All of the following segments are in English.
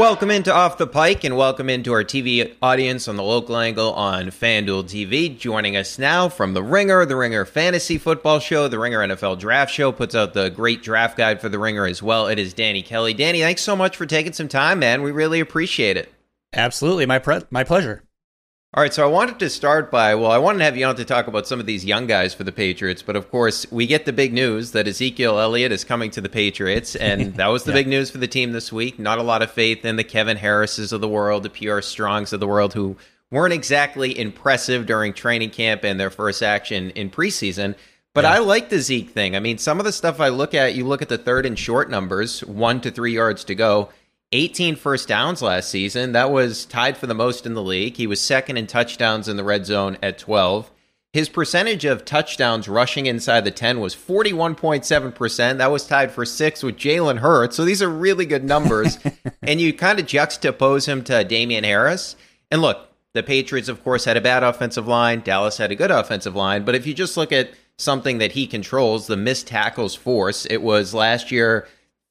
Welcome into Off the Pike and welcome into our TV audience on the local angle on FanDuel TV. Joining us now from The Ringer, The Ringer Fantasy Football Show, The Ringer NFL Draft Show, puts out the great draft guide for The Ringer as well. It is Danny Kelly. Danny, thanks so much for taking some time, man. We really appreciate it. Absolutely. My, pre- my pleasure. All right, so I wanted to start by well, I wanted to have you on to talk about some of these young guys for the Patriots, but of course, we get the big news that Ezekiel Elliott is coming to the Patriots, and that was the yeah. big news for the team this week. Not a lot of faith in the Kevin Harrises of the world, the Pierre Strongs of the world, who weren't exactly impressive during training camp and their first action in preseason. But yeah. I like the Zeke thing. I mean, some of the stuff I look at, you look at the third and short numbers, one to three yards to go 18 first downs last season. That was tied for the most in the league. He was second in touchdowns in the red zone at 12. His percentage of touchdowns rushing inside the 10 was 41.7%. That was tied for six with Jalen Hurts. So these are really good numbers. and you kind of juxtapose him to Damien Harris. And look, the Patriots, of course, had a bad offensive line. Dallas had a good offensive line. But if you just look at something that he controls, the missed tackles force, it was last year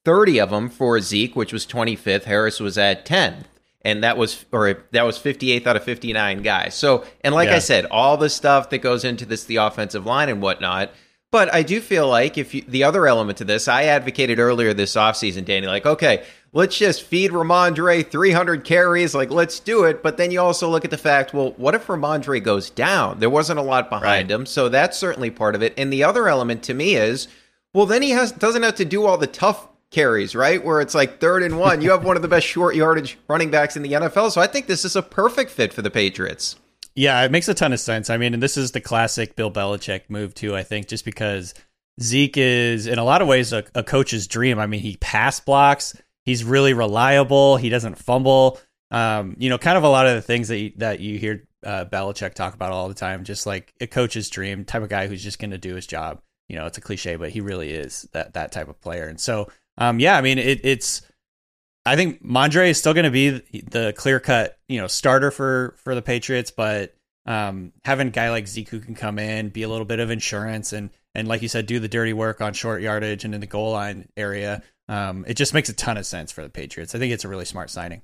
30 of them for Zeke, which was 25th. Harris was at 10th. And that was, or that was 58th out of 59 guys. So, and like yeah. I said, all the stuff that goes into this, the offensive line and whatnot. But I do feel like if you, the other element to this, I advocated earlier this offseason, Danny, like, okay, let's just feed Rhamondre 300 carries. Like, let's do it. But then you also look at the fact, well, what if Rhamondre goes down? There wasn't a lot behind right. him. So that's certainly part of it. And the other element to me is, well, then he has doesn't have to do all the tough carries, right? Where it's like third and one. You have one of the best short yardage running backs in the NFL. So I think this is a perfect fit for the Patriots. Yeah, it makes a ton of sense. I mean, and this is the classic Bill Belichick move, too, I think, just because Zeke is, in a lot of ways, a, a coach's dream. I mean, he pass blocks, he's really reliable, he doesn't fumble. Um, you know, kind of a lot of the things that you, that you hear uh, Belichick talk about all the time, just like a coach's dream type of guy who's just going to do his job. You know, it's a cliche, but he really is that that type of player. And so um, yeah, I mean, it, it's. I think Mondre is still going to be the clear cut, you know, starter for for the Patriots, but um, having a guy like Zeke who can come in, be a little bit of insurance, and and like you said, do the dirty work on short yardage and in the goal line area, um, it just makes a ton of sense for the Patriots. I think it's a really smart signing.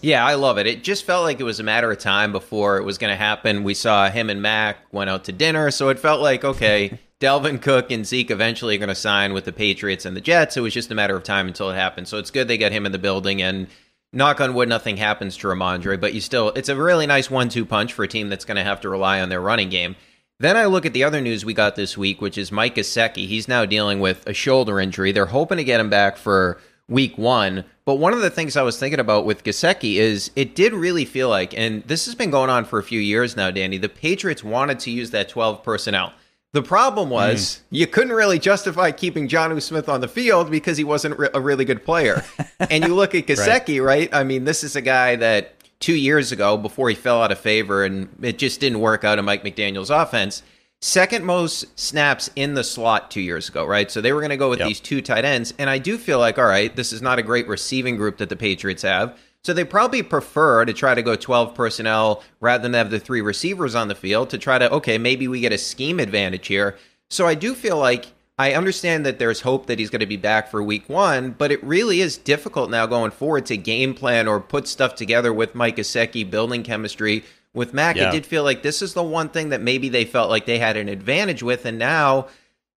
Yeah, I love it. It just felt like it was a matter of time before it was going to happen. We saw him and Mac went out to dinner, so it felt like okay, Dalvin Cook and Zeke eventually are going to sign with the Patriots and the Jets. It was just a matter of time until it happened. So it's good they got him in the building and knock on wood, nothing happens to Rhamondre, but you still, it's a really nice one two punch for a team that's going to have to rely on their running game. Then I look at the other news we got this week, which is Mike Gesicki. He's now dealing with a shoulder injury. They're hoping to get him back for week one. But one of the things I was thinking about with Gesicki is it did really feel like, and this has been going on for a few years now, Danny, the Patriots wanted to use that 12 personnel. The problem was mm. you couldn't really justify keeping Jonnu Smith on the field because he wasn't a really good player. and you look at Gesicki, right. right? I mean, this is a guy that two years ago, before he fell out of favor and it just didn't work out in Mike McDaniel's offense, second most snaps in the slot two years ago, right? So they were going to go with yep. these two tight ends. And I do feel like, all right, this is not a great receiving group that the Patriots have. So they probably prefer to try to go 12 personnel rather than have the three receivers on the field to try to, okay, maybe we get a scheme advantage here. So I do feel like I understand that there's hope that he's going to be back for week one, but it really is difficult now going forward to game plan or put stuff together with Mike Gesicki, building chemistry. With Mac, yeah. it did feel like this is the one thing that maybe they felt like they had an advantage with, and now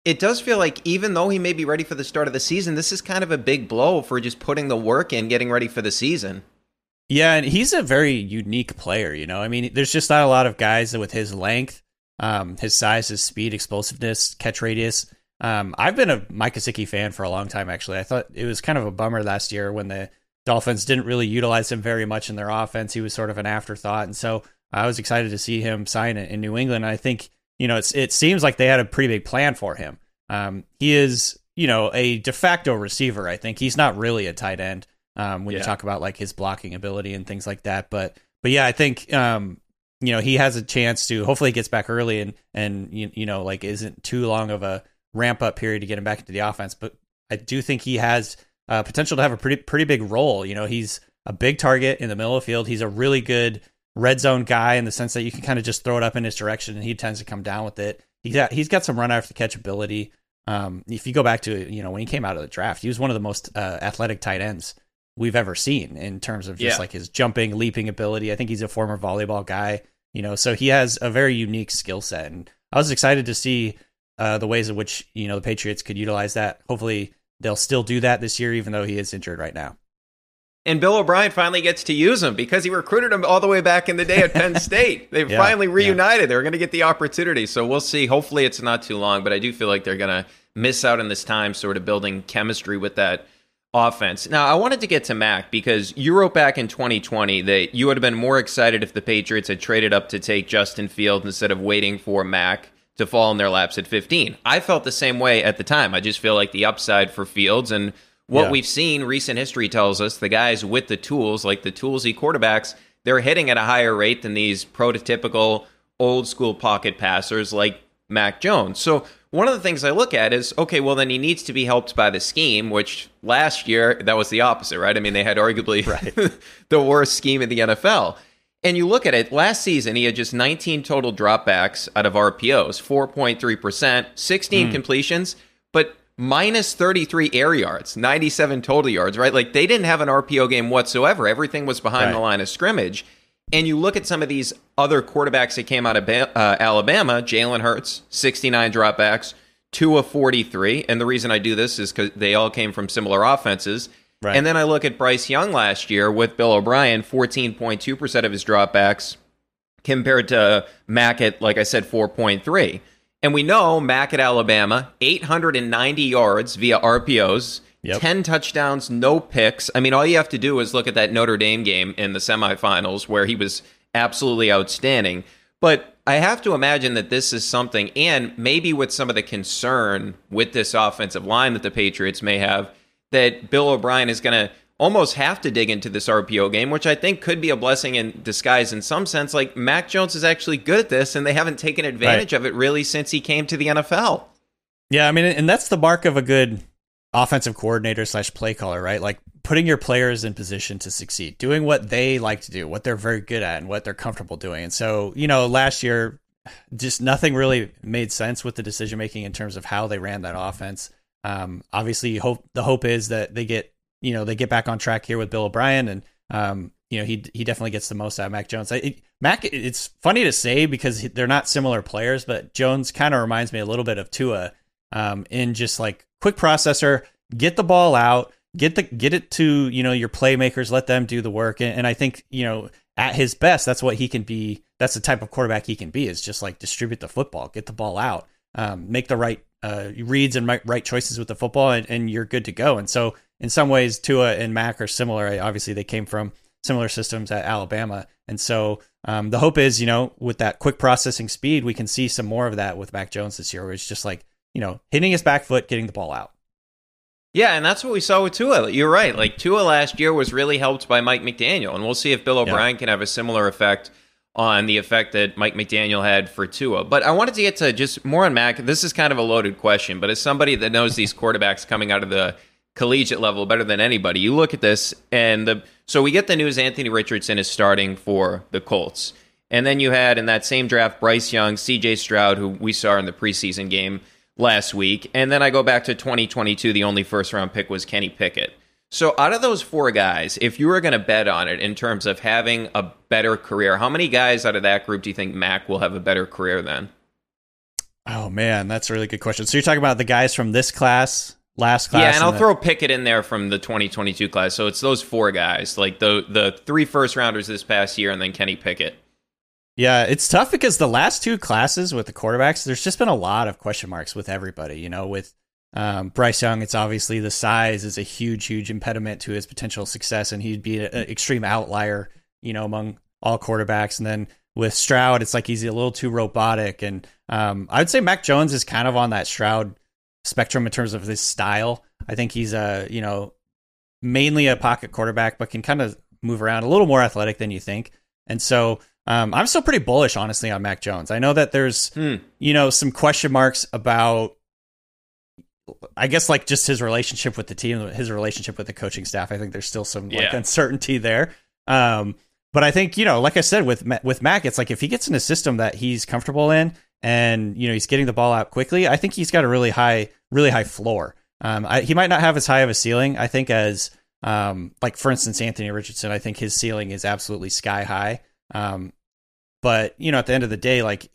it does feel like even though he may be ready for the start of the season, this is kind of a big blow for just putting the work in, getting ready for the season. Yeah, and he's a very unique player. You know, I mean, there's just not a lot of guys with his length, um, his size, his speed, explosiveness, catch radius. Um, I've been a Mike Gesicki fan for a long time. Actually, I thought it was kind of a bummer last year when the Dolphins didn't really utilize him very much in their offense. He was sort of an afterthought, and so I was excited to see him sign it in New England. I think you know it seems like they had a pretty big plan for him. Um, he is you know a de facto receiver. I think he's not really a tight end um, when yeah. you talk about like his blocking ability and things like that. But but yeah, I think um, you know he has a chance to hopefully he gets back early and and you, you know like isn't too long of a ramp up period to get him back into the offense. But I do think he has uh, potential to have a pretty pretty big role. You know, he's a big target in the middle of the field. He's a really good red zone guy in the sense that you can kind of just throw it up in his direction and he tends to come down with it. He's got, he's got some run after catch ability. Um, if you go back to you know when he came out of the draft, he was one of the most uh, athletic tight ends we've ever seen in terms of just yeah. like his jumping, leaping ability. I think he's a former volleyball guy, you know, so he has a very unique skill set. And I was excited to see uh, the ways in which you know the Patriots could utilize that. Hopefully, they'll still do that this year, even though he is injured right now. And Bill O'Brien finally gets to use him because he recruited him all the way back in the day at Penn State. They've yeah, finally reunited. Yeah. They're going to get the opportunity. So we'll see. Hopefully, it's not too long, but I do feel like they're going to miss out on this time sort of building chemistry with that offense. Now, I wanted to get to Mac because you wrote back in 2020 that you would have been more excited if the Patriots had traded up to take Justin Field instead of waiting for Mac to fall in their laps at 15. I felt the same way at the time. I just feel like the upside for Fields and what yeah. we've seen, recent history tells us the guys with the tools, like the toolsy quarterbacks, they're hitting at a higher rate than these prototypical old school pocket passers like Mac Jones. So one of the things I look at is okay, well, then he needs to be helped by the scheme, which last year that was the opposite, right? I mean, they had arguably right. the worst scheme in the NFL. And you look at it, last season he had just 19 total dropbacks out of RPOs, 4.3%, 16 mm. completions, but minus 33 air yards, 97 total yards, right? Like they didn't have an RPO game whatsoever. Everything was behind right. the line of scrimmage. And you look at some of these other quarterbacks that came out of uh, Alabama, Jalen Hurts, 69 dropbacks, two of 43. And the reason I do this is because they all came from similar offenses. Right. And then I look at Bryce Young last year with Bill O'Brien, 14.2% of his dropbacks compared to Mac at, like I said, 4.3. And we know Mac at Alabama, 890 yards via RPOs, yep. 10 touchdowns, no picks. I mean, all you have to do is look at that Notre Dame game in the semifinals where he was absolutely outstanding. But I have to imagine that this is something, and maybe with some of the concern with this offensive line that the Patriots may have – that Bill O'Brien is going to almost have to dig into this RPO game, which I think could be a blessing in disguise in some sense. Like Mac Jones is actually good at this, and they haven't taken advantage right. of it really since he came to the NFL. Yeah, I mean, and that's the mark of a good offensive coordinator slash play caller, right? Like putting your players in position to succeed, doing what they like to do, what they're very good at, and what they're comfortable doing. And so, you know, last year, just nothing really made sense with the decision making in terms of how they ran that offense. Um, obviously, hope the hope is that they get you know they get back on track here with Bill O'Brien, and um, you know he he definitely gets the most out of Mac Jones. It, Mac, it's funny to say because they're not similar players, but Jones kind of reminds me a little bit of Tua um, in just like quick processor, get the ball out, get the get it to you know your playmakers, let them do the work, and, and I think you know at his best, that's what he can be. That's the type of quarterback he can be. Is just like distribute the football, get the ball out, um, make the right uh, reads and right choices with the football, and, and, you're good to go. And so, in some ways, Tua and Mac are similar. Obviously, they came from similar systems at Alabama, and so um, the hope is, you know, with that quick processing speed, we can see some more of that with Mac Jones this year, where it's just like, you know, hitting his back foot, getting the ball out. Yeah, and that's what we saw with Tua. You're right. Like Tua last year was really helped by Mike McDaniel, and we'll see if Bill O'Brien yeah. can have a similar effect on the effect that Mike McDaniel had for Tua. But I wanted to get to just more on Mac. This is kind of a loaded question, but as somebody that knows these quarterbacks coming out of the collegiate level better than anybody, you look at this and the so we get the news Anthony Richardson is starting for the Colts. And then you had in that same draft Bryce Young, CJ Stroud, who we saw in the preseason game last week. And then I go back to 2022, the only first round pick was Kenny Pickett. So, out of those four guys, if you were going to bet on it in terms of having a better career, how many guys out of that group do you think Mac will have a better career than? Oh man, that's a really good question. So you're talking about the guys from this class, last class, yeah, and, and I'll the- throw Pickett in there from the 2022 class. So it's those four guys, like the the three first rounders this past year, and then Kenny Pickett. Yeah, it's tough because the last two classes with the quarterbacks, there's just been a lot of question marks with everybody. You know, with um, Bryce Young, it's obviously the size is a huge, huge impediment to his potential success, and he'd be an extreme outlier, you know, among all quarterbacks. And then with Stroud, it's like he's a little too robotic. And um, I would say Mac Jones is kind of on that Stroud spectrum in terms of his style. I think he's a, you know, mainly a pocket quarterback, but can kind of move around a little more athletic than you think. And so um, I'm still pretty bullish, honestly, on Mac Jones. I know that there's, Hmm. you know, some question marks about, I guess, like just his relationship with the team, his relationship with the coaching staff. I think there's still some like Yeah. uncertainty there. Um, but I think you know, like I said with with Mac, it's like if he gets in a system that he's comfortable in, and you know he's getting the ball out quickly, I think he's got a really high, really high floor. Um, I, he might not have as high of a ceiling, I think, as um, like for instance Anthony Richardson. I think his ceiling is absolutely sky high. Um, but you know, at the end of the day, like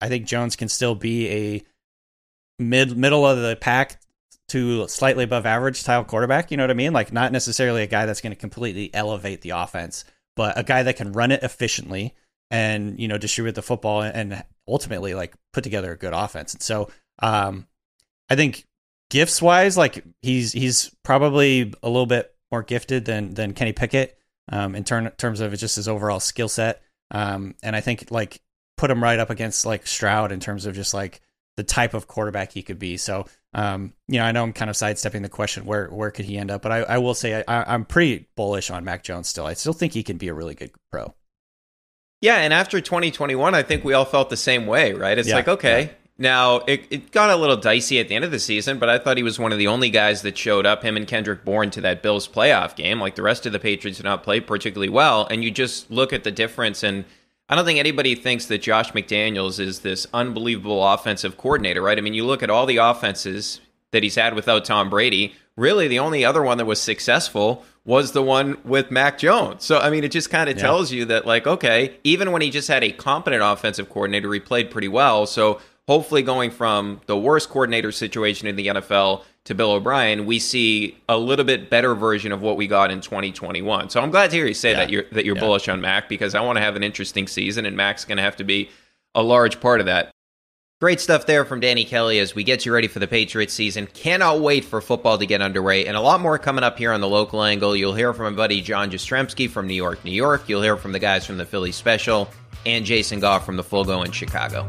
I think Jones can still be a mid middle of the pack to slightly above average style quarterback. You know what I mean? Like not necessarily a guy that's going to completely elevate the offense, but a guy that can run it efficiently and you know distribute the football and ultimately like put together a good offense. And so um, I think gifts wise, like he's he's probably a little bit more gifted than than Kenny Pickett um, in terms of just his overall skill set. Um, and I think like put him right up against like Stroud in terms of just like the type of quarterback he could be. So, um, you know, I know I'm kind of sidestepping the question where where could he end up, but I, I will say I, I'm pretty bullish on Mac Jones still. I still think he can be a really good pro. Yeah, and after 2021, I think we all felt the same way, right? It's Yeah, like, okay, yeah. Now it, it got a little dicey at the end of the season, but I thought he was one of the only guys that showed up, him and Kendrick Bourne, to that Bills playoff game. Like the rest of the Patriots did not play particularly well. And you just look at the difference, and I don't think anybody thinks that Josh McDaniels is this unbelievable offensive coordinator, right? I mean, you look at all the offenses that he's had without Tom Brady. Really, the only other one that was successful was the one with Mac Jones. So, I mean, it just kind of Yeah. tells you that, like, okay, even when he just had a competent offensive coordinator, he played pretty well. So, hopefully, going from the worst coordinator situation in the NFL to Bill O'Brien, we see a little bit better version of what we got in 2021. So, I'm glad to hear you say Yeah. that you're that you're Yeah. bullish on Mac because I want to have an interesting season, and Mac's going to have to be a large part of that. Great stuff there from Danny Kelly as we get you ready for the Patriots season. Cannot wait for football to get underway, and a lot more coming up here on the local angle. You'll hear from my buddy John Jastremski from New York, New York. You'll hear from the guys from the Philly Special and Jason Goff from the Full Go in Chicago.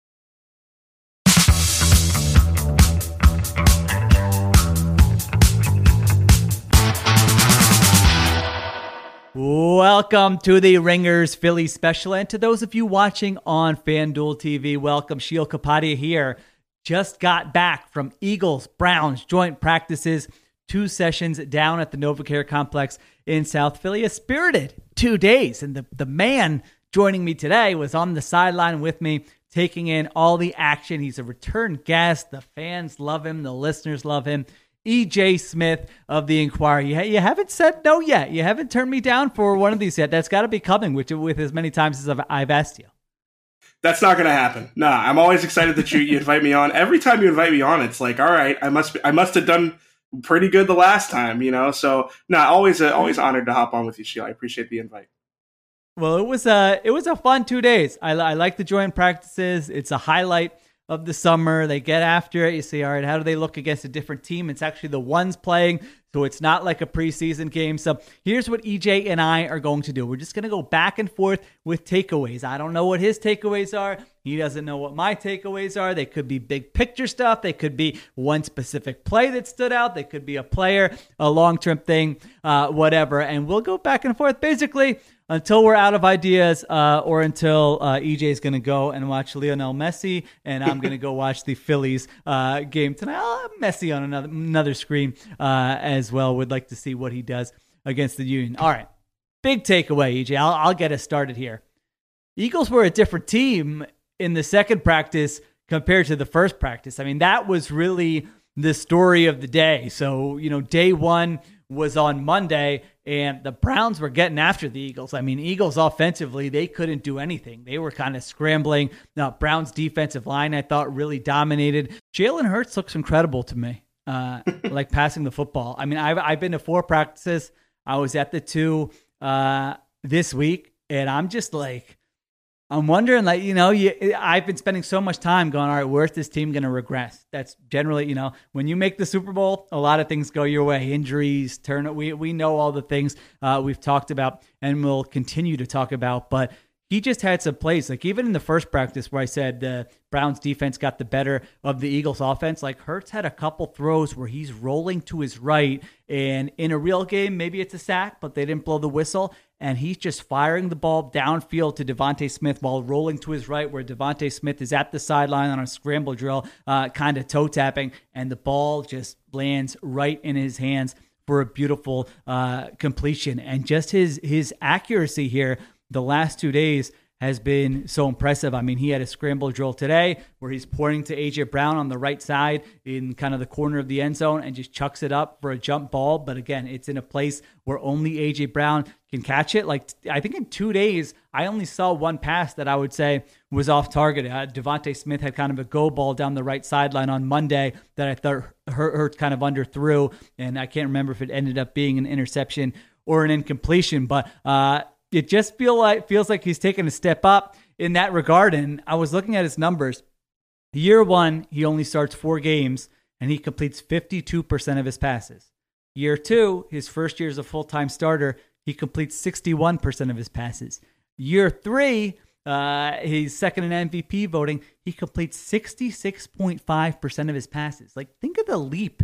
Welcome to the Ringers Philly special. And to those of you watching on FanDuel TV, welcome. Sheil Kapadia here. Just got back from Eagles Browns joint practices, two sessions down at the NovaCare complex in South Philly. A spirited two days. And the, the man joining me today, was on the sideline with me, taking in all the action. He's a return guest. The fans love him, the listeners love him. EJ Smith of the Inquirer. You, you haven't said no yet. You haven't turned me down for one of these yet. That's got to be coming with, with as many times as I've, I've asked you. That's not going to happen. Nah, I'm always excited that you, you invite me on. Every time you invite me on, it's like, all right, I must be, I must have done pretty good the last time, you know. So, nah, always uh, always honored to hop on with you, Sheila. I appreciate the invite. Well, it was a it was a fun two days. I, I like the joint practices. It's a highlight of the summer. They get after it. You see, all right, how do they look against a different team? It's actually the ones playing, so it's not like a preseason game. So here's what EJ and I are going to do. We're just going to go back and forth with takeaways. I don't know what his takeaways are. He doesn't know what my takeaways are. They could be big picture stuff. They could be one specific play that stood out. They could be a player, a long term thing, uh, whatever. And we'll go back and forth. Basically, until we're out of ideas uh, or until uh, EJ is going to go and watch Lionel Messi and I'm going to go watch the Phillies uh, game tonight. I'll have Messi on another another screen uh, as well. Would like to see what he does against the Union. All right, big takeaway, EJ. I'll, I'll get us started here. Eagles were a different team in the second practice compared to the first practice. I mean, that was really the story of the day. So, you know, day one was on Monday, and the Browns were getting after the Eagles. I mean, Eagles offensively, they couldn't do anything. They were kind of scrambling. Now, Browns defensive line, I thought, really dominated. Jalen Hurts looks incredible to me, uh, like passing the football. I mean, I've, I've been to four practices. I was at the two uh, this week, and I'm just like, I'm wondering, like, you know, you, I've been spending so much time going, all right, where's this team going to regress? That's generally, you know, when you make the Super Bowl, a lot of things go your way. Injuries, turn. We we know all the things uh, we've talked about and we'll continue to talk about, but he just had some plays. Like even in the first practice where I said the Browns defense got the better of the Eagles offense, like Hurts had a couple throws where he's rolling to his right. And in a real game, maybe it's a sack, but they didn't blow the whistle. And he's just firing the ball downfield to DeVonta Smith while rolling to his right, where DeVonta Smith is at the sideline on a scramble drill, uh, kind of toe tapping, and the ball just lands right in his hands for a beautiful uh, completion. And just his his accuracy here the last two days has been so impressive. I mean, he had a scramble drill today where he's pointing to AJ Brown on the right side in kind of the corner of the end zone and just chucks it up for a jump ball. But again, it's in a place where only AJ Brown can catch it. Like I think in two days, I only saw one pass that I would say was off target. Uh, DeVonta Smith had kind of a go ball down the right sideline on Monday that I thought hurt, hurt kind of under through, and I can't remember if it ended up being an interception or an incompletion. But uh, it just feel like feels like he's taken a step up in that regard. And I was looking at his numbers. Year one, he only starts four games and he completes 52% of his passes. Year two, his first year as a full time starter, he completes 61% of his passes. Year three, uh, he's second in MVP voting. He completes 66.5% of his passes. Like, think of the leap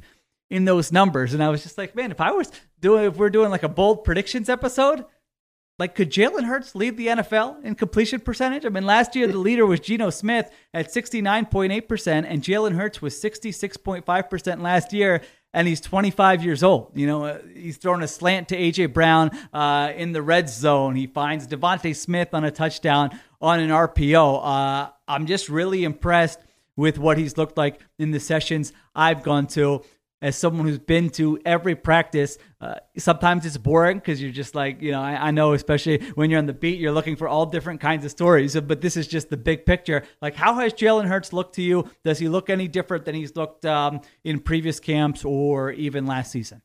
in those numbers. And I was just like, man, if I was doing, if we're doing like a bold predictions episode, like, could Jalen Hurts lead the NFL in completion percentage? I mean, last year the leader was Geno Smith at 69.8%, and Jalen Hurts was 66.5% last year, and he's 25 years old. You know, uh, he's throwing a slant to A.J. Brown uh, in the red zone. He finds DeVonta Smith on a touchdown on an RPO. Uh, I'm just really impressed with what he's looked like in the sessions I've gone to as someone who's been to every practice, uh, sometimes it's boring because you're just like, you know, I, I, know, especially when you're on the beat, you're looking for all different kinds of stories. But this is just the big picture. Like, how has Jalen Hurts looked to you? Does he look any different than he's looked um, in previous camps or even last season?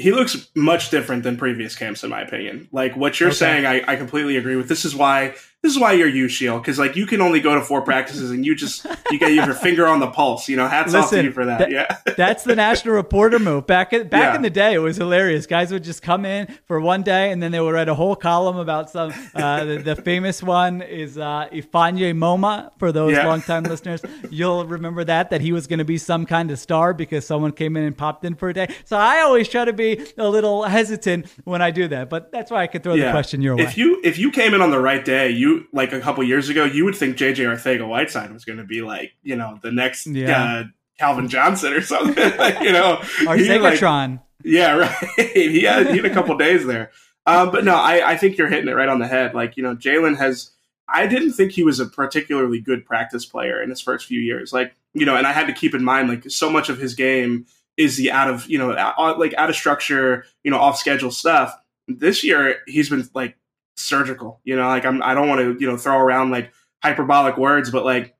he looks much different than previous camps, in my opinion. Like what you're okay. saying, I, I completely agree with. This is why this is why you're you, Sheil, because like you can only go to four practices and you just you get your finger on the pulse. You know, hats Listen, off to you for that. that yeah, that's the national reporter move. Back back yeah. in the day, it was hilarious. Guys would just come in for one day and then they would write a whole column about some. Uh, the, the, famous one is uh, Ifeanyi Momah. For those yeah. longtime listeners, you'll remember that that he was going to be some kind of star because someone came in and popped in for a day. So I always try to be a little hesitant when I do that, but that's why I could throw yeah. the question your way. If you if you came in on the right day, you like a couple years ago, you would think JJ Arcega Whiteside was going to be like you know the next yeah. uh, Calvin Johnson or something. you know, Arcegatron. Like, yeah, right. he had he had a couple days there. Um, but no, I, I think you're hitting it right on the head. Like, you know, Jalen has, I didn't think he was a particularly good practice player in his first few years. Like, you know, and I had to keep in mind, like, so much of his game is the out of, you know, out, like out of structure, you know, off schedule stuff. This year, he's been like surgical, you know, like I'm, I don't want to, you know, throw around like hyperbolic words, but like,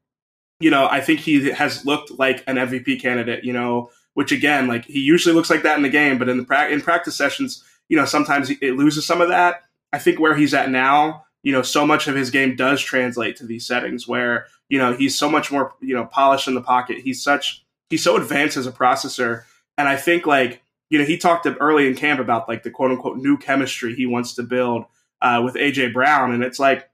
you know, I think he has looked like an MVP candidate, you know, which again, like he usually looks like that in the game, but in the pra- in practice sessions, you know, sometimes it loses some of that. I think where he's at now, you know, so much of his game does translate to these settings where, you know, he's so much more, you know, polished in the pocket. He's such, he's so advanced as a processor. And I think like, you know, he talked early in camp about like the quote unquote new chemistry he wants to build uh, with AJ Brown. And it's like,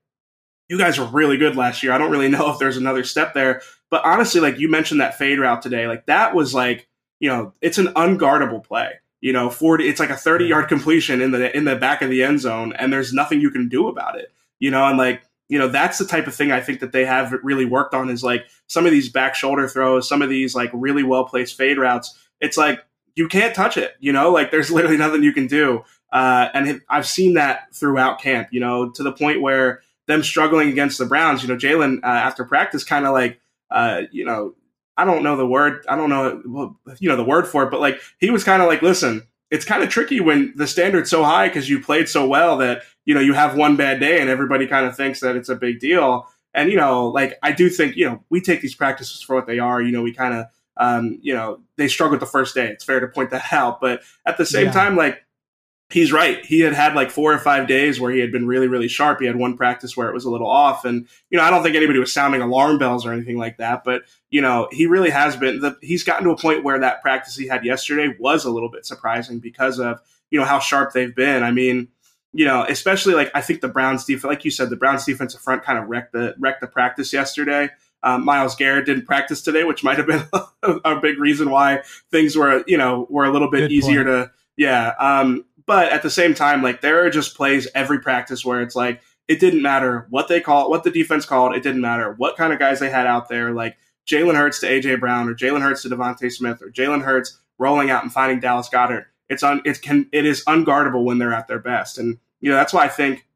you guys were really good last year. I don't really know if there's another step there. But honestly, like you mentioned that fade route today, like that was like, you know, it's an unguardable play. You know, 40 it's like a 30 yard completion in the in the back of the end zone, and there's nothing you can do about it. You know, and like, you know, that's the type of thing I think that they have really worked on is like some of these back shoulder throws, some of these like really well placed fade routes. It's like you can't touch it, you know, like there's literally nothing you can do. Uh, and I've seen that throughout camp, you know, to the point where them struggling against the Browns, you know, Jalen uh, after practice kind of like, uh, you know, I don't know the word, I don't know, you know, the word for it, but like he was kind of like, listen, it's kind of tricky when the standard's so high because you played so well that you know you have one bad day and everybody kind of thinks that it's a big deal. And you know, like I do think you know we take these practices for what they are. You know, we kind of um, you know they struggled the first day. It's fair to point that out, but at the same yeah. time, like he's right. He had had like four or five days where he had been really, really sharp. He had one practice where it was a little off. And, you know, I don't think anybody was sounding alarm bells or anything like that. But, you know, he really has been, the, he's gotten to a point where that practice he had yesterday was a little bit surprising because of, you know, how sharp they've been. I mean, you know, especially like I think the Browns defense, like you said, the Browns defensive front kind of wrecked the wrecked the practice yesterday. Um, Myles Garrett didn't practice today, which might have been a, big reason why things were, you know, were a little bit Good easier point. to, yeah. Um, but at the same time, like there are just plays every practice where it's like it didn't matter what they call what the defense called. It didn't matter what kind of guys they had out there. Like Jalen Hurts to AJ Brown or Jalen Hurts to DeVonta Smith or Jalen Hurts rolling out and finding Dallas Goedert. It's on. It can. It is unguardable when they're at their best, and you know that's why I think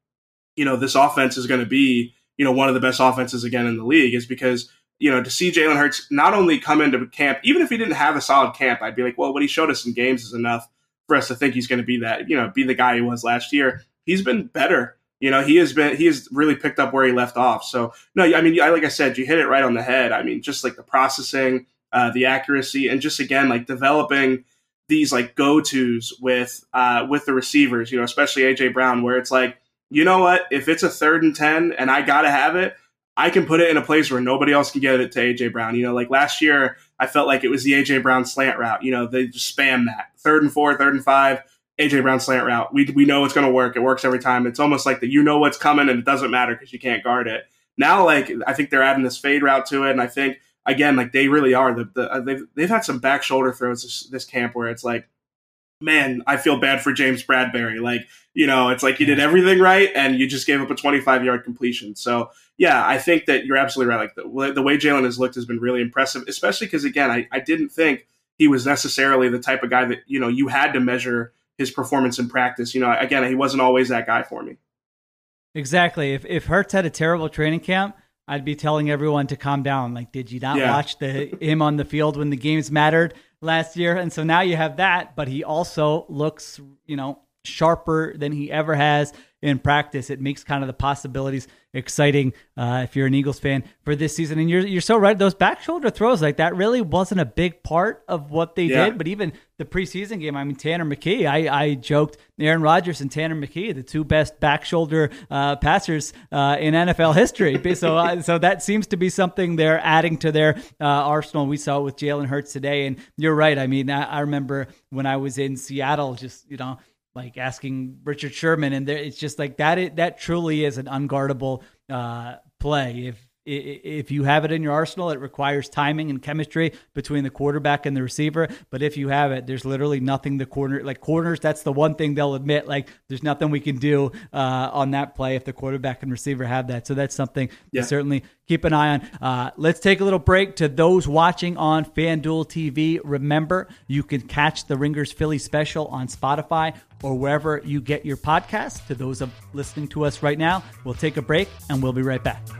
you know this offense is going to be you know one of the best offenses again in the league is because you know to see Jalen Hurts not only come into camp, even if he didn't have a solid camp, I'd be like, well, what he showed us in games is enough for us to think he's going to be that, you know, be the guy he was last year. He's been better. You know, he has been he has really picked up where he left off. So no, I mean, I, like I said, you hit it right on the head. I mean, just like the processing, uh, the accuracy, and just again like developing these like go tos with uh, with the receivers. You know, especially AJ Brown, where it's like, you know what, if it's a third and ten and I gotta have it, I can put it in a place where nobody else can get it to AJ Brown. You know, like last year, I felt like it was the AJ Brown slant route. You know, they just spam that third and four, third and five, AJ Brown slant route. We we know it's going to work. It works every time. It's almost like that. You know what's coming, and it doesn't matter because you can't guard it. Now, like I think they're adding this fade route to it, and I think again, like they really are. The, the uh, they've they've had some back shoulder throws this, this camp where it's like man, I feel bad for James Bradberry. Like, you know, it's like you did everything right and you just gave up a 25 yard completion. So, yeah, I think that you're absolutely right. Like, the, the way Jalen has looked has been really impressive, especially because, again, I, I didn't think he was necessarily the type of guy that, you know, you had to measure his performance in practice. You know, again, he wasn't always that guy for me. Exactly. If, if Hurts had a terrible training camp, I'd be telling everyone to calm down. Like, did you not yeah. watch the him on the field when the games mattered? last year. And so now you have that, but he also looks, you know, sharper than he ever has in practice. It makes kind of the possibilities exciting uh, if you're an Eagles fan for this season. And you're you're so right. Those back shoulder throws like that really wasn't a big part of what they yeah. did. But even the preseason game, I mean Tanner McKee, I, I joked Aaron Rodgers and Tanner McKee, the two best back shoulder uh, passers uh, in NFL history. so uh, so that seems to be something they're adding to their uh, arsenal. We saw it with Jalen Hurts today. And you're right. I mean I, I remember when I was in Seattle, just you know like asking Richard Sherman, and there, it's just like that. It, that truly is an unguardable uh, play. If if you have it in your arsenal, it requires timing and chemistry between the quarterback and the receiver. But if you have it, there's literally nothing the corner like corners. That's the one thing they'll admit. Like there's nothing we can do uh, on that play if the quarterback and receiver have that. So that's something yeah. certainly keep an eye on. Uh, let's take a little break. To those watching on FanDuel TV, remember you can catch the Ringers Philly special on Spotify or wherever you get your podcast. To those of listening to us right now, we'll take a break and we'll be right back.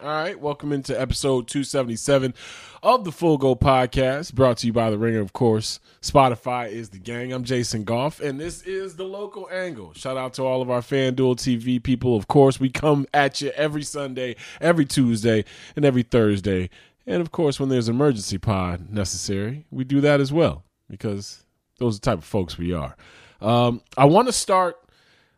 All right, welcome into episode 277 of the Full Go Podcast, brought to you by The Ringer, of course. Spotify is the gang. I'm Jason Goff, and this is the local angle. Shout out to all of our FanDuel TV people. Of course, we come at you every Sunday, every Tuesday, and every Thursday. And of course, when there's emergency pod necessary, we do that as well because those are the type of folks we are. Um, I want to start.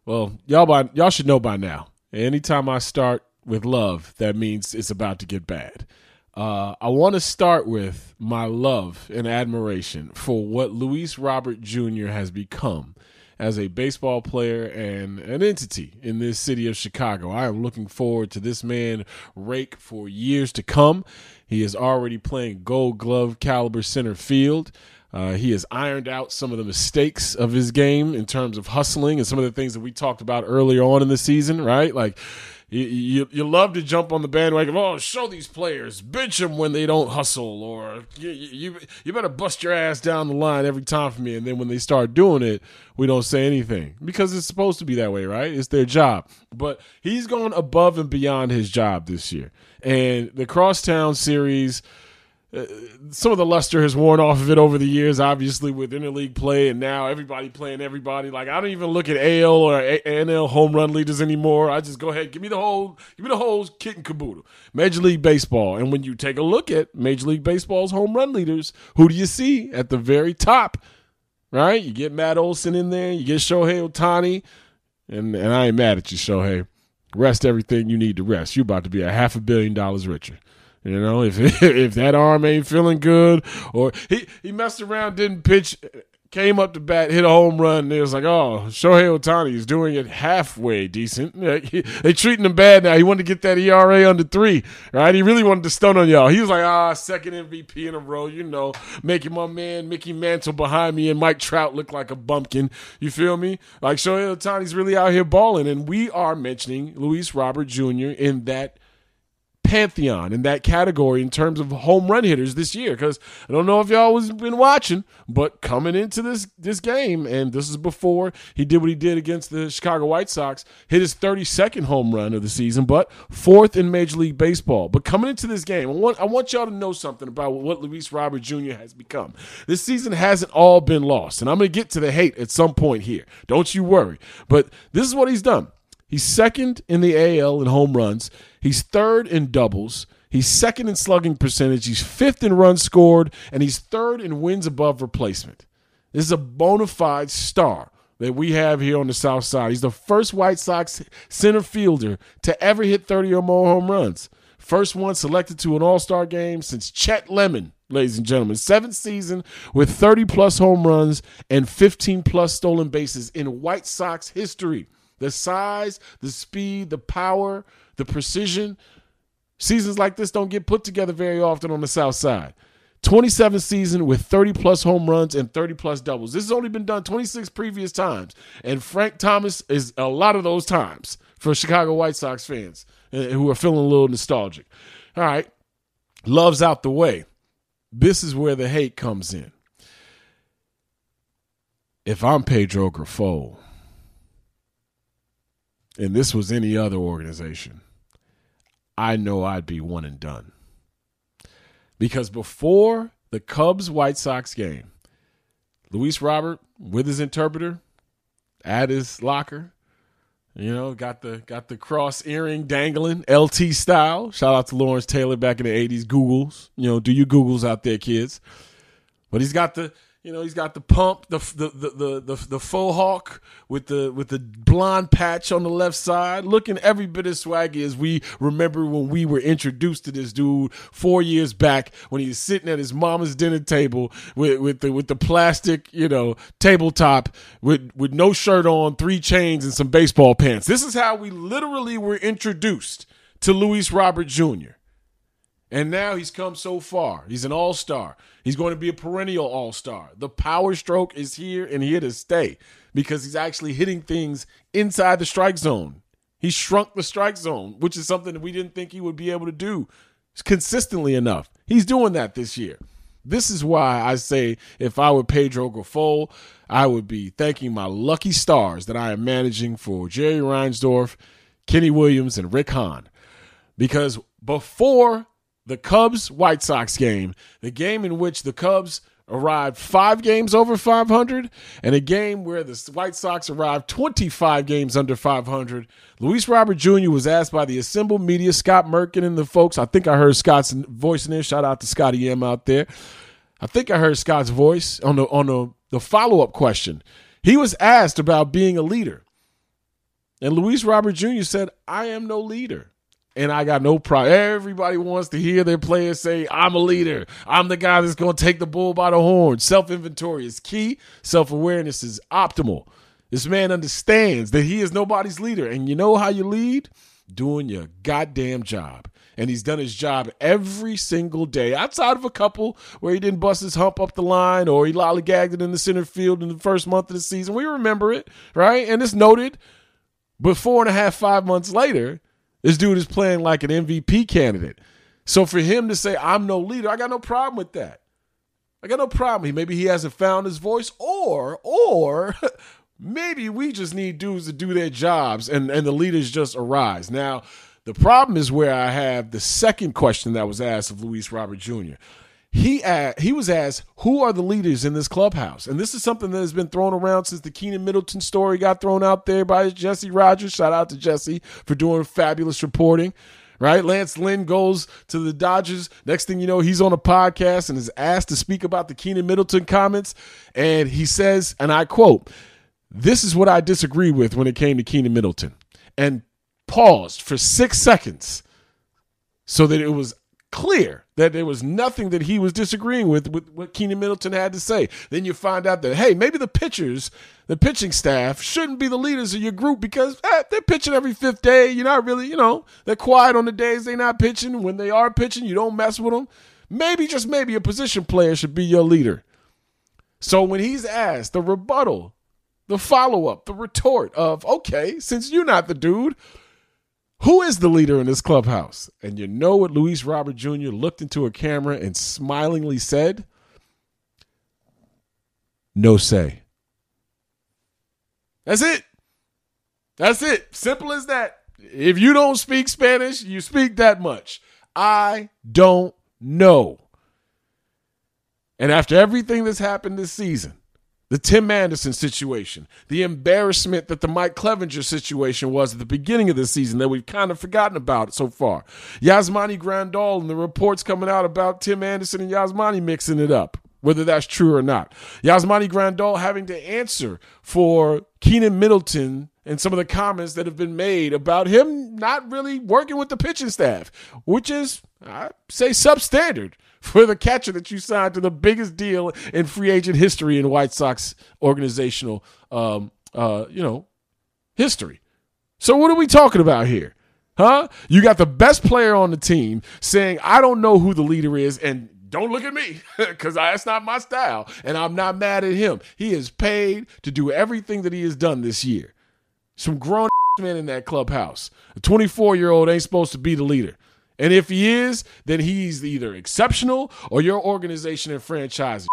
Well, y'all by y'all should know by now. Anytime I start with love, that means it's about to get bad. Uh, I want to start with my love and admiration for what Luis Robert Jr. has become as a baseball player and an entity in this city of Chicago. I am looking forward to this man rake for years to come. He is already playing gold glove caliber center field. Uh, he has ironed out some of the mistakes of his game in terms of hustling and some of the things that we talked about earlier on in the season, right? Like you, you, you love to jump on the bandwagon. Oh, show these players, bench them when they don't hustle, or you, you you better bust your ass down the line every time for me. And then when they start doing it, we don't say anything because it's supposed to be that way, right? It's their job. But he's gone above and beyond his job this year, and the Crosstown series uh, some of the luster has worn off of it over the years, obviously with interleague play, and now everybody playing everybody. Like I don't even look at AL or NL home run leaders anymore. I just go ahead, give me the whole, give me the whole kit and caboodle. Major League Baseball, and when you take a look at Major League Baseball's home run leaders, who do you see at the very top? Right, you get Matt Olson in there, you get Shohei Ohtani, and and I ain't mad at you, Shohei. Rest everything you need to rest. You're about to be a half a billion dollars richer. You know, if if that arm ain't feeling good, or he he messed around, didn't pitch, came up to bat, hit a home run, and it was like, oh, Shohei Ohtani is doing it halfway decent. They treating him bad now. He wanted to get that ERA under three, right? He really wanted to stun on y'all. He was like, ah, second MVP in a row, you know, making my man Mickey Mantle behind me and Mike Trout look like a bumpkin. You feel me? Like Shohei Ohtani's really out here balling, and we are mentioning Luis Robert Jr. in that pantheon in that category in terms of home run hitters this year. Because I don't know if y'all was been watching, but coming into this this game, and this is before he did what he did against the Chicago White Sox, hit his 32nd home run of the season, but fourth in Major League Baseball. But coming into this game, I want I want y'all to know something about what Luis Robert Jr. has become. This season hasn't all been lost, and I'm going to get to the hate at some point here. Don't you worry. But this is what he's done. He's second in the AL in home runs. He's third in doubles. He's second in slugging percentage. He's fifth in runs scored, and he's third in wins above replacement. This is a bona fide star that we have here on the South Side. He's the first White Sox center fielder to ever hit 30 or more home runs. First one selected to an All Star game since Chet Lemon, ladies and gentlemen. Seventh season with 30 plus home runs and 15 plus stolen bases in White Sox history. The size, the speed, the power, the precision. Seasons like this don't get put together very often on the South Side. 27 season with 30 plus home runs and 30 plus doubles. This has only been done 26 previous times. And Frank Thomas is a lot of those times for Chicago White Sox fans uh, who are feeling a little nostalgic. All right. Love's out the way. This is where the hate comes in. If I'm Pedro Grifol, and this was any other organization, I know I'd be one and done. Because before the Cubs White Sox game, Luis Robert with his interpreter at his locker. You know, got the got the cross earring dangling, LT style. Shout out to Lawrence Taylor back in the '80s. Googles, you know, do your Googles out there, kids. But he's got the you know, he's got the pump, the the the the the, faux hawk with the with the blonde patch on the left side, looking every bit as swaggy as we remember when we were introduced to this dude four years back when he was sitting at his mama's dinner table with with the with the plastic, you know, tabletop with with no shirt on, three chains, and some baseball pants. This is how we literally were introduced to Luis Robert Jr. And now he's come so far. He's an all star. He's going to be a perennial all star. The power stroke is here and here to stay because he's actually hitting things inside the strike zone. He shrunk the strike zone, which is something that we didn't think he would be able to do consistently enough. He's doing that this year. This is why I say if I were Pedro Grifol, I would be thanking my lucky stars that I am managing for Jerry Reinsdorf, Kenny Williams, and Rick Hahn. Because before the Cubs White Sox game, the game in which the Cubs arrived five games over 500, and a game where the White Sox arrived 25 games under 500. Luis Robert Jr. was asked by the assembled media, Scott Merkin and the folks. I think I heard Scott's voice in there. Shout out to Scotty M out there. I think I heard Scott's voice on the on the, the follow up question. He was asked about being a leader. And Luis Robert Jr. said, I am no leader and I got no problem. Everybody wants to hear their players say, I'm a leader. I'm the guy that's going to take the bull by the horn. Self inventory is key, self awareness is optimal. This man understands that he is nobody's leader. And you know how you lead? Doing your goddamn job. And he's done his job every single day, outside of a couple where he didn't bust his hump up the line or he lollygagged it in the center field in the first month of the season. We remember it, right? And it's noted. But four and a half, five months later, this dude is playing like an MVP candidate. So for him to say, I'm no leader, I got no problem with that. I got no problem. Maybe he hasn't found his voice, or, or maybe we just need dudes to do their jobs and, and the leaders just arise. Now, the problem is where I have the second question that was asked of Luis Robert Jr he asked, he was asked who are the leaders in this clubhouse? And this is something that has been thrown around since the Keynan Middleton story got thrown out there by jesse rogers. Shout out to jesse for doing fabulous reporting right? Lance lynn goes to the dodgers. Next thing you know he's on a podcast and is asked to speak about the Keynan Middleton comments. And he says and i quote this is what i disagree with when it came to Keynan Middleton," and paused for six seconds so that it was clear that there was nothing that he was disagreeing with with what Keynan Middleton had to say. Then you find out that hey, maybe the pitchers, the pitching staff shouldn't be the leaders of your group because eh, they're pitching every fifth day. You're not really, you know, they're quiet on the days they're not pitching. When they are pitching, you don't mess with them. Maybe just maybe a position player should be your leader. So when he's asked the rebuttal, the follow up, the retort of okay, since you're not the dude, who is the leader in this clubhouse? And you know what Luis Robert Jr. looked into a camera and smilingly said? No say. That's it. That's it. Simple as that. If you don't speak Spanish, you speak that much. I don't know. And after everything that's happened this season, the Tim Anderson situation, the embarrassment that the Mike Clevinger situation was at the beginning of the season that we've kind of forgotten about so far. Yasmani Grandal and the reports coming out about Tim Anderson and Yasmani mixing it up, whether that's true or not. Yasmani Grandal having to answer for Keynan Middleton and some of the comments that have been made about him not really working with the pitching staff, which is, I say, substandard for the catcher that you signed to the biggest deal in free agent history in White Sox organizational, um, uh, you know, history. So what are we talking about here? Huh? You got the best player on the team saying, I don't know who the leader is, and don't look at me because that's not my style. And I'm not mad at him. He is paid to do everything that he has done this year. Some grown men in that clubhouse. A 24 year old ain't supposed to be the leader. And if he is, then he's either exceptional or your organization and franchise.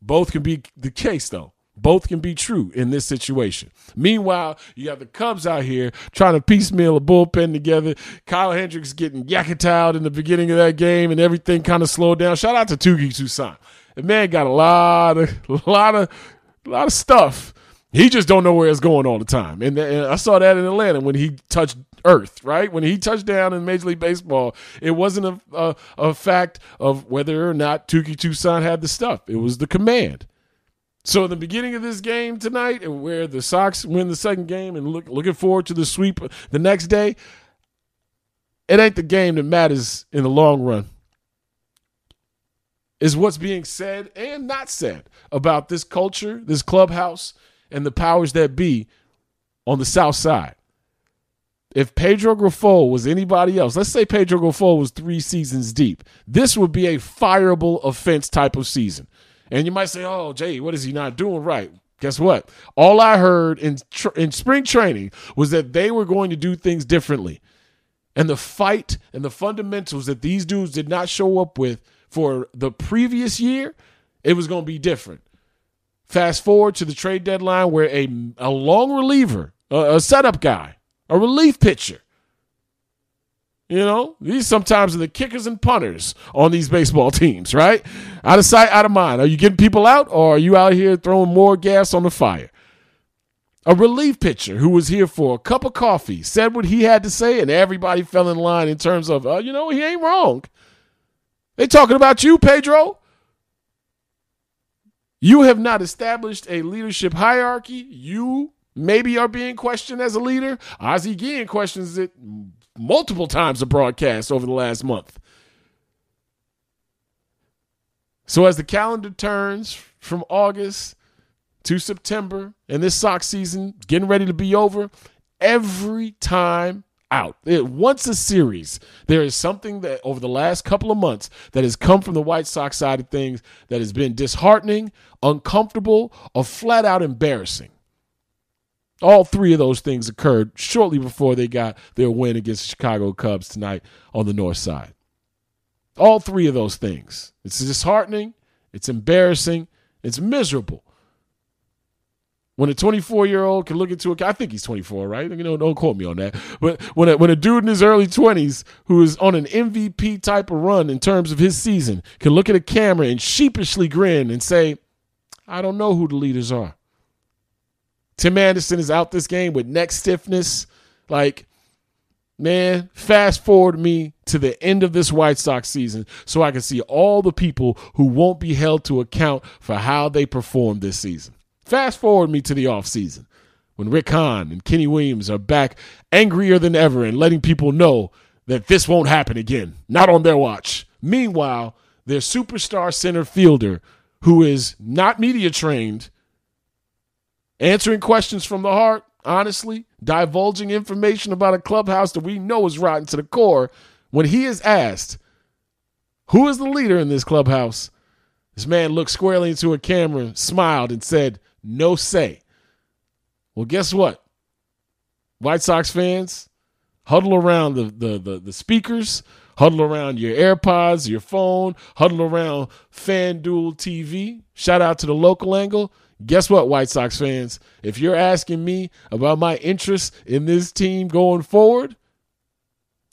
Both can be the case, though. Both can be true in this situation. Meanwhile, you have the Cubs out here trying to piecemeal a bullpen together. Kyle Hendricks getting yakketed in the beginning of that game and everything kind of slowed down. Shout out to Touki Toussaint. The man got a lot of, a lot of, a lot of stuff. He just don't know where it's going all the time. And, and I saw that in Atlanta when he touched earth, right? When he touched down in Major League Baseball, it wasn't a, a, a fact of whether or not Touki Toussaint had the stuff. It was the command. So in the beginning of this game tonight, and where the Sox win the second game and look, looking forward to the sweep the next day, it ain't the game that matters in the long run. Is what's being said and not said about this culture, this clubhouse, and the powers that be on the South Side. If Pedro Grifol was anybody else, let's say Pedro Grifol was three seasons deep, this would be a fireable offense type of season. And you might say, "Oh, Jay, what is he not doing right?" Guess what? All I heard in tr- in spring training was that they were going to do things differently, and the fight and the fundamentals that these dudes did not show up with for the previous year, it was going to be different. Fast forward to the trade deadline where a, a long reliever, a, a setup guy, a relief pitcher, you know, these sometimes are the kickers and punters on these baseball teams, right? Out of sight, out of mind. Are you getting people out or are you out here throwing more gas on the fire? A relief pitcher who was here for a cup of coffee said what he had to say, and everybody fell in line in terms of, uh, you know, he ain't wrong. They talking about you, Pedro. You have not established a leadership hierarchy. You maybe are being questioned as a leader. Ozzie Guillen questions it multiple times a broadcast over the last month. So as the calendar turns from August to September and this Sox season getting ready to be over, every time out. It, once a series, there is something that over the last couple of months that has come from the White Sox side of things that has been disheartening, uncomfortable, or flat out embarrassing. All three of those things occurred shortly before they got their win against the Chicago Cubs tonight on the north side. All three of those things. It's disheartening, it's embarrassing, it's miserable when a 24 year old can look into a, I think he's 24, right? You know, don't quote me on that. But when a, when a dude in his early 20s who is on an MVP type of run in terms of his season can look at a camera and sheepishly grin and say, I don't know who the leaders are. Tim Anderson is out this game with neck stiffness. Like, man, fast forward me to the end of this White Sox season so I can see all the people who won't be held to account for how they performed this season. Fast forward me to the offseason when Rick Hahn and Kenny Williams are back angrier than ever and letting people know that this won't happen again, not on their watch. Meanwhile, their superstar center fielder, who is not media trained, answering questions from the heart, honestly, divulging information about a clubhouse that we know is rotten to the core, when he is asked, Who is the leader in this clubhouse? This man looked squarely into a camera, smiled, and said, no say. Well, guess what? White Sox fans, huddle around the, the, the, the speakers, huddle around your AirPods, your phone, huddle around FanDuel TV. Shout out to the local angle. Guess what, White Sox fans? If you're asking me about my interest in this team going forward,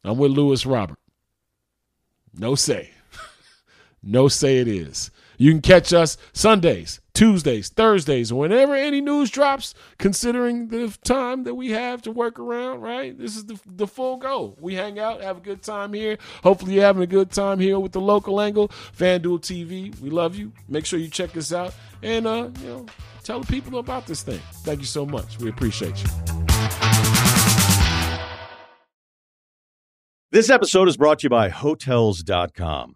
I'm with Luis Robert. No say. no say it is. You can catch us Sundays, Tuesdays, Thursdays, whenever any news drops, considering the time that we have to work around, right? This is the, the full go. We hang out, have a good time here. Hopefully, you're having a good time here with the local angle. FanDuel TV, we love you. Make sure you check us out and, uh, you know, tell the people about this thing. Thank you so much. We appreciate you. This episode is brought to you by Hotels.com.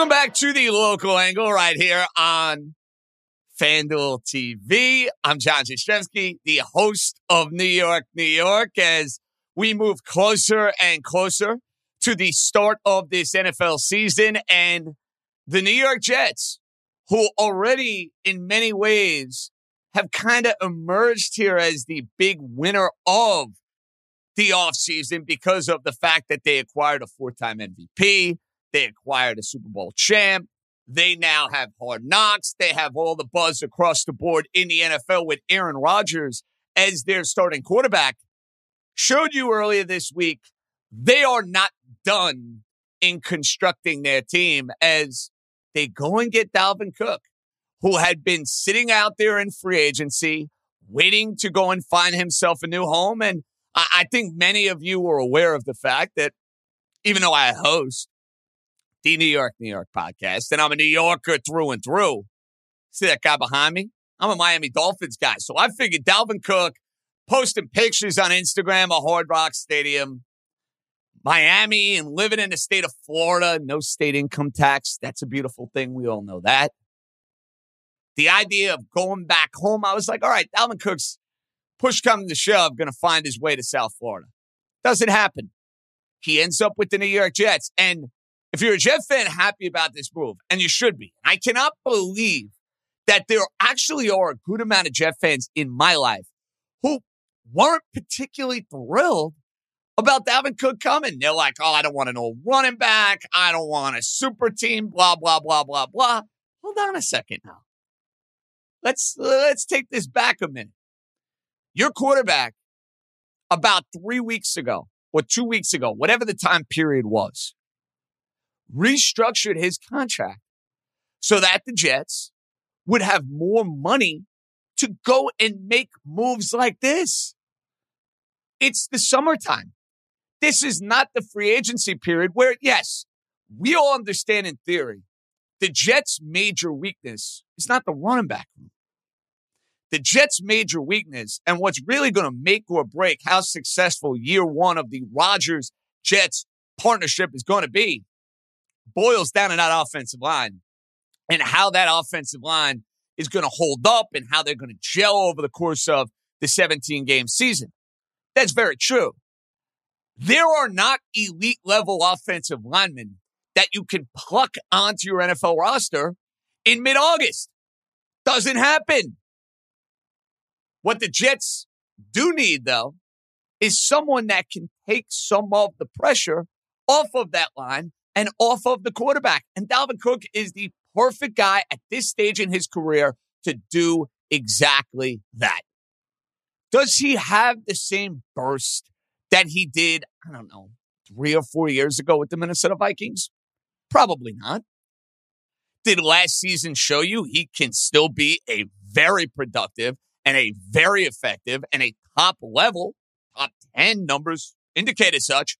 Welcome back to the local angle right here on FanDuel TV. I'm John Jastremski, the host of New York, New York, as we move closer and closer to the start of this NFL season and the New York Jets, who already in many ways have kind of emerged here as the big winner of the offseason because of the fact that they acquired a four-time MVP. They acquired a Super Bowl champ. They now have hard knocks. They have all the buzz across the board in the NFL with Aaron Rodgers as their starting quarterback. Showed you earlier this week, they are not done in constructing their team as they go and get Dalvin Cook, who had been sitting out there in free agency, waiting to go and find himself a new home. And I, think many of you were aware of the fact that even though I host the New York, New York podcast, and I'm a New Yorker through and through. See that guy behind me? I'm a Miami Dolphins guy. So I figured Dalvin Cook posting pictures on Instagram of Hard Rock Stadium, Miami, and living in the state of Florida, no state income tax. That's a beautiful thing. We all know that. The idea of going back home, I was like, all right, Dalvin Cook's push coming to shove, going to find his way to South Florida. Doesn't happen. He ends up with the New York Jets. And if you're a Jet fan, happy about this move, and you should be. I cannot believe that there actually are a good amount of Jet fans in my life who weren't particularly thrilled about Dalvin Cook coming. They're like, oh, I don't want an old running back. I don't want a super team, blah, blah, blah, blah, blah. Hold on a second now. Let's let's take this back a minute. Your quarterback about three weeks ago or two weeks ago, whatever the time period was, restructured his contract so that the Jets would have more money to go and make moves like this. It's the summertime. This is not the free agency period where, yes, we all understand in theory the Jets' major weakness is not the running back room. The Jets' major weakness and what's really going to make or break how successful year one of the Rodgers Jets partnership is going to be boils down in that offensive line and how that offensive line is going to hold up and how they're going to gel over the course of the 17 game season. That's very true. There are not elite level offensive linemen that you can pluck onto your NFL roster in mid August. Doesn't happen. What the Jets do need, though, is someone that can take some of the pressure off of that line and off of the quarterback. And Dalvin Cook is the perfect guy at this stage in his career to do exactly that. Does he have the same burst that he did, I don't know, three or four years ago with the Minnesota Vikings? Probably not. Did last season show you he can still be a very productive and a very effective and a top level, top 10 numbers indicate as such,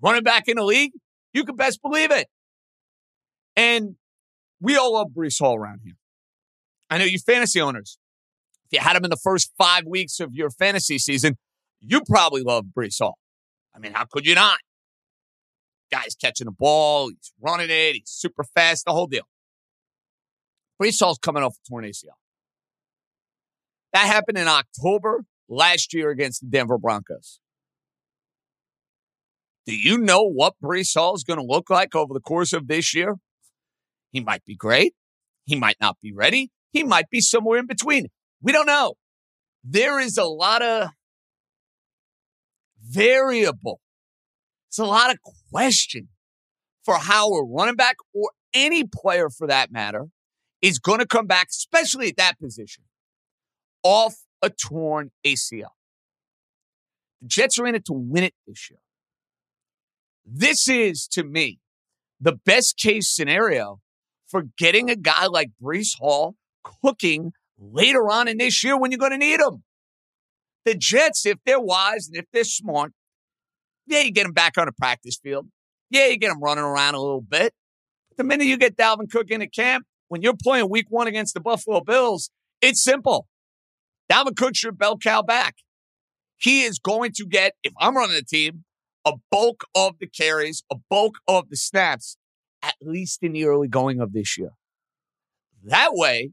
running back in the league? You can best believe it. And we all love Breece Hall around here. I know you fantasy owners. If you had him in the first five weeks of your fantasy season, you probably love Breece Hall. I mean, how could you not? Guy's catching the ball, he's running it, he's super fast, the whole deal. Breece Hall's coming off a torn ACL. That happened in October last year against the Denver Broncos. Do you know what Breece Hall is going to look like over the course of this year? He might be great. He might not be ready. He might be somewhere in between. We don't know. There is a lot of variable. It's a lot of question for how a running back or any player for that matter is going to come back, especially at that position, off a torn ACL. The Jets are in it to win it this year. This is, to me, the best case scenario for getting a guy like Breece Hall cooking later on in this year when you're going to need him. The Jets, if they're wise and if they're smart, yeah, you get them back on a practice field. Yeah, you get them running around a little bit. But the minute you get Dalvin Cook into camp, when you're playing week one against the Buffalo Bills, it's simple. Dalvin Cook should bell cow back. He is going to get, if I'm running the team, a bulk of the carries, a bulk of the snaps, at least in the early going of this year. That way,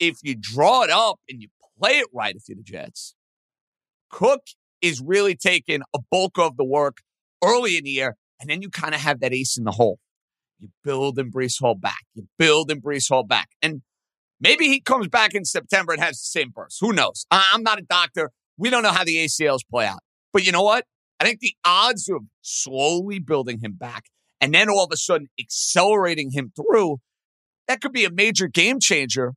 if you draw it up and you play it right if you're the Jets, Cook is really taking a bulk of the work early in the year, and then you kind of have that ace in the hole. You build and Breece Hall back. You build and Breece Hall back. And maybe he comes back in September and has the same burst. Who knows? I'm not a doctor. We don't know how the ACLs play out. But you know what? I think the odds of slowly building him back and then all of a sudden accelerating him through, that could be a major game changer.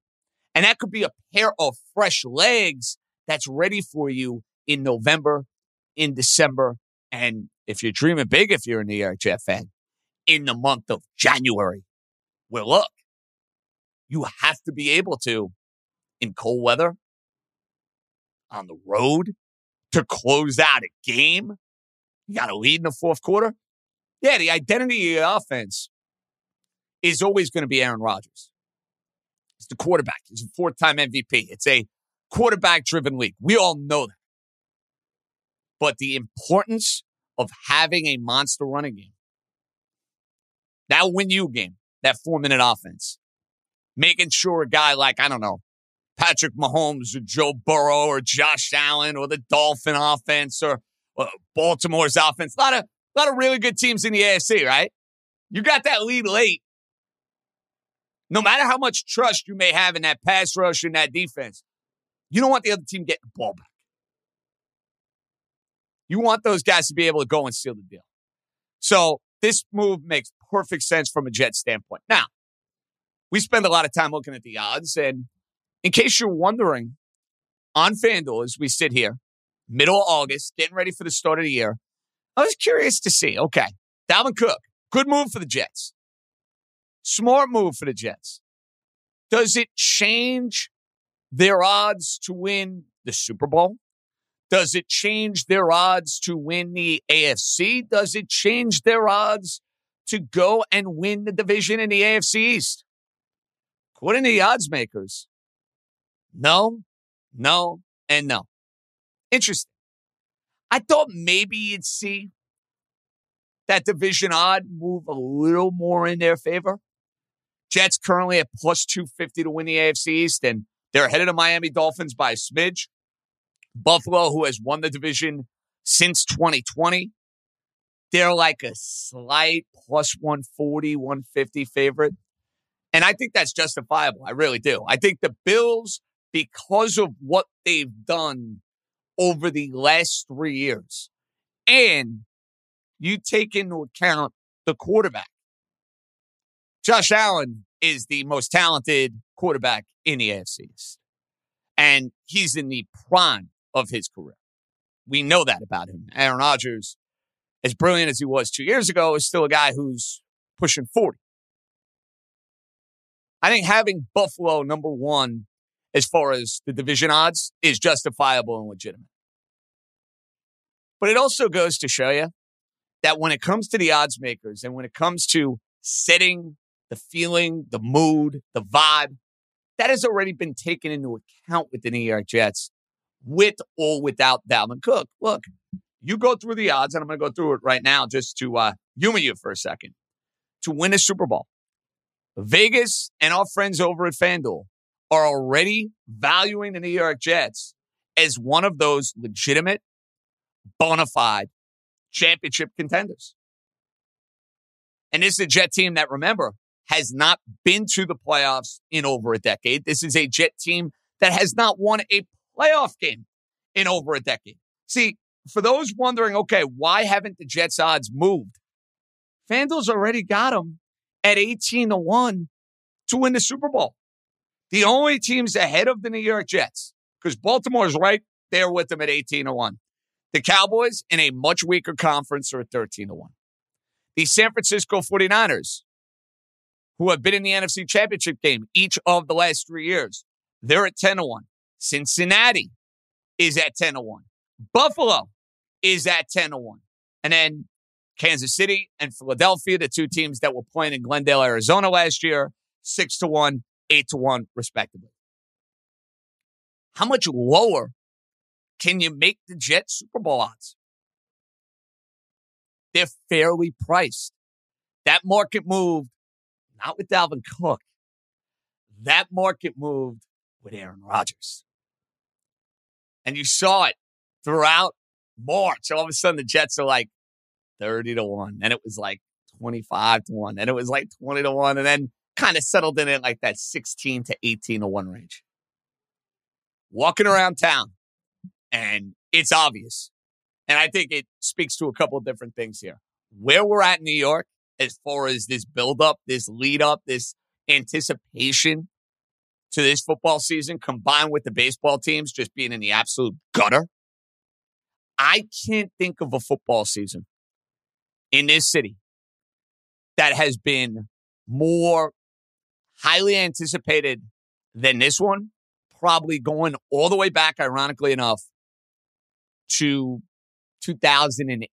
And that could be a pair of fresh legs that's ready for you in November, in December, and if you're dreaming big, if you're a New York Jet fan, in the month of January. Well, look, you have to be able to, in cold weather, on the road, to close out a game. You got to lead in the fourth quarter. Yeah, the identity of the offense is always going to be Aaron Rodgers. It's the quarterback. He's a fourth time MVP. It's a quarterback driven league. We all know that. But the importance of having a monster running game, that win you game, that four minute offense, making sure a guy like, I don't know, Patrick Mahomes or Joe Burrow or Josh Allen or the Dolphin offense or Uh, Baltimore's offense, a lot of, a lot of really good teams in the AFC, right? You got that lead late. No matter how much trust you may have in that pass rush and that defense, you don't want the other team getting the ball back. You want those guys to be able to go and seal the deal. So this move makes perfect sense from a Jet standpoint. Now, we spend a lot of time looking at the odds. And in case you're wondering, on FanDuel, as we sit here, middle of August, getting ready for the start of the year, I was curious to see, okay, Dalvin Cook, good move for the Jets. Smart move for the Jets. Does it change their odds to win the Super Bowl? Does it change their odds to win the AFC? Does it change their odds to go and win the division in the AFC East? According to the odds makers, no, no, and no. Interesting. I thought maybe you'd see that division odd move a little more in their favor. Jets currently at plus 250 to win the AFC East, and they're ahead of the Miami Dolphins by a smidge. Buffalo, who has won the division since 2020, they're like a slight plus 140, 150 favorite. And I think that's justifiable. I really do. I think the Bills, because of what they've done over the last three years, and you take into account the quarterback, Josh Allen is the most talented quarterback in the AFC. And he's in the prime of his career. We know that about him. Aaron Rodgers, as brilliant as he was two years ago, is still a guy who's pushing 40. I think having Buffalo number one as far as the division odds is justifiable and legitimate. But it also goes to show you that when it comes to the odds makers and when it comes to setting the feeling, the mood, the vibe, that has already been taken into account with the New York Jets, with or without Dalvin Cook. Look, you go through the odds, and I'm going to go through it right now just to uh, humor you for a second. To win a Super Bowl, Vegas and our friends over at FanDuel are already valuing the New York Jets as one of those legitimate, bona fide championship contenders. And this is a Jet team that, remember, has not been to the playoffs in over a decade. This is a Jet team that has not won a playoff game in over a decade. See, for those wondering, okay, why haven't the Jets odds moved? FanDuel's already got them at 18 to 1 to win the Super Bowl. The only teams ahead of the New York Jets, because Baltimore's right there with them at 18 to 1. The Cowboys in a much weaker conference are at 13 to 1. The San Francisco 49ers, who have been in the NFC Championship game each of the last three years, they're at 10 to 1. Cincinnati is at 10 to 1. Buffalo is at 10 to 1. And then Kansas City and Philadelphia, the two teams that were playing in Glendale, Arizona last year, 6 to 1, 8 to 1, respectively. How much lower can you make the Jets Super Bowl odds? They're fairly priced. That market moved not with Dalvin Cook. That market moved with Aaron Rodgers. And you saw it throughout March. All of a sudden, the Jets are like 30 to 1. And it was like 25 to 1. And it was like 20 to 1. And then kind of settled in at like that 16 to 18 to 1 range. Walking around town, and it's obvious. And I think it speaks to a couple of different things here. Where we're at in New York, as far as this build up, this lead up, this anticipation to this football season combined with the baseball teams just being in the absolute gutter. I can't think of a football season in this city that has been more highly anticipated than this one, probably going all the way back, ironically enough, to 2008.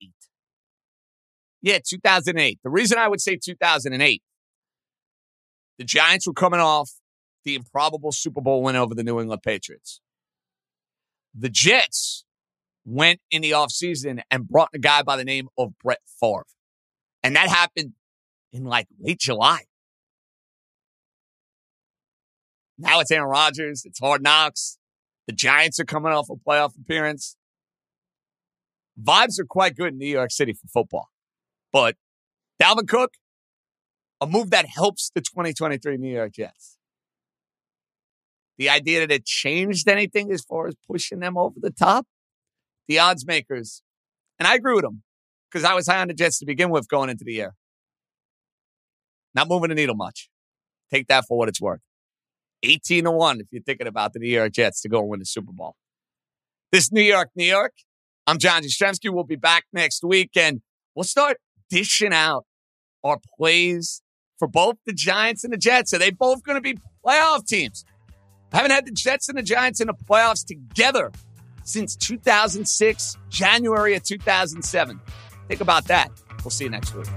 Yeah, 2008. The reason I would say 2008, the Giants were coming off the improbable Super Bowl win over the New England Patriots. The Jets went in the offseason and brought a guy by the name of Brett Favre. And that happened in like late July. Now it's Aaron Rodgers. It's hard knocks. The Giants are coming off a playoff appearance. Vibes are quite good in New York City for football. But Dalvin Cook, a move that helps the 2023 New York Jets. The idea that it changed anything as far as pushing them over the top, the odds makers, and I agree with them because I was high on the Jets to begin with going into the year. Not moving the needle much. Take that for what it's worth. 18 to 1 if you're thinking about the New York Jets to go and win the Super Bowl. This New York, New York. I'm John Jastremski. We'll be back next week and we'll start dishing out our plays for both the Giants and the Jets. Are they both going to be playoff teams? I haven't had the Jets and the Giants in the playoffs together since 2006, January of 2007. Think about that. We'll see you next week.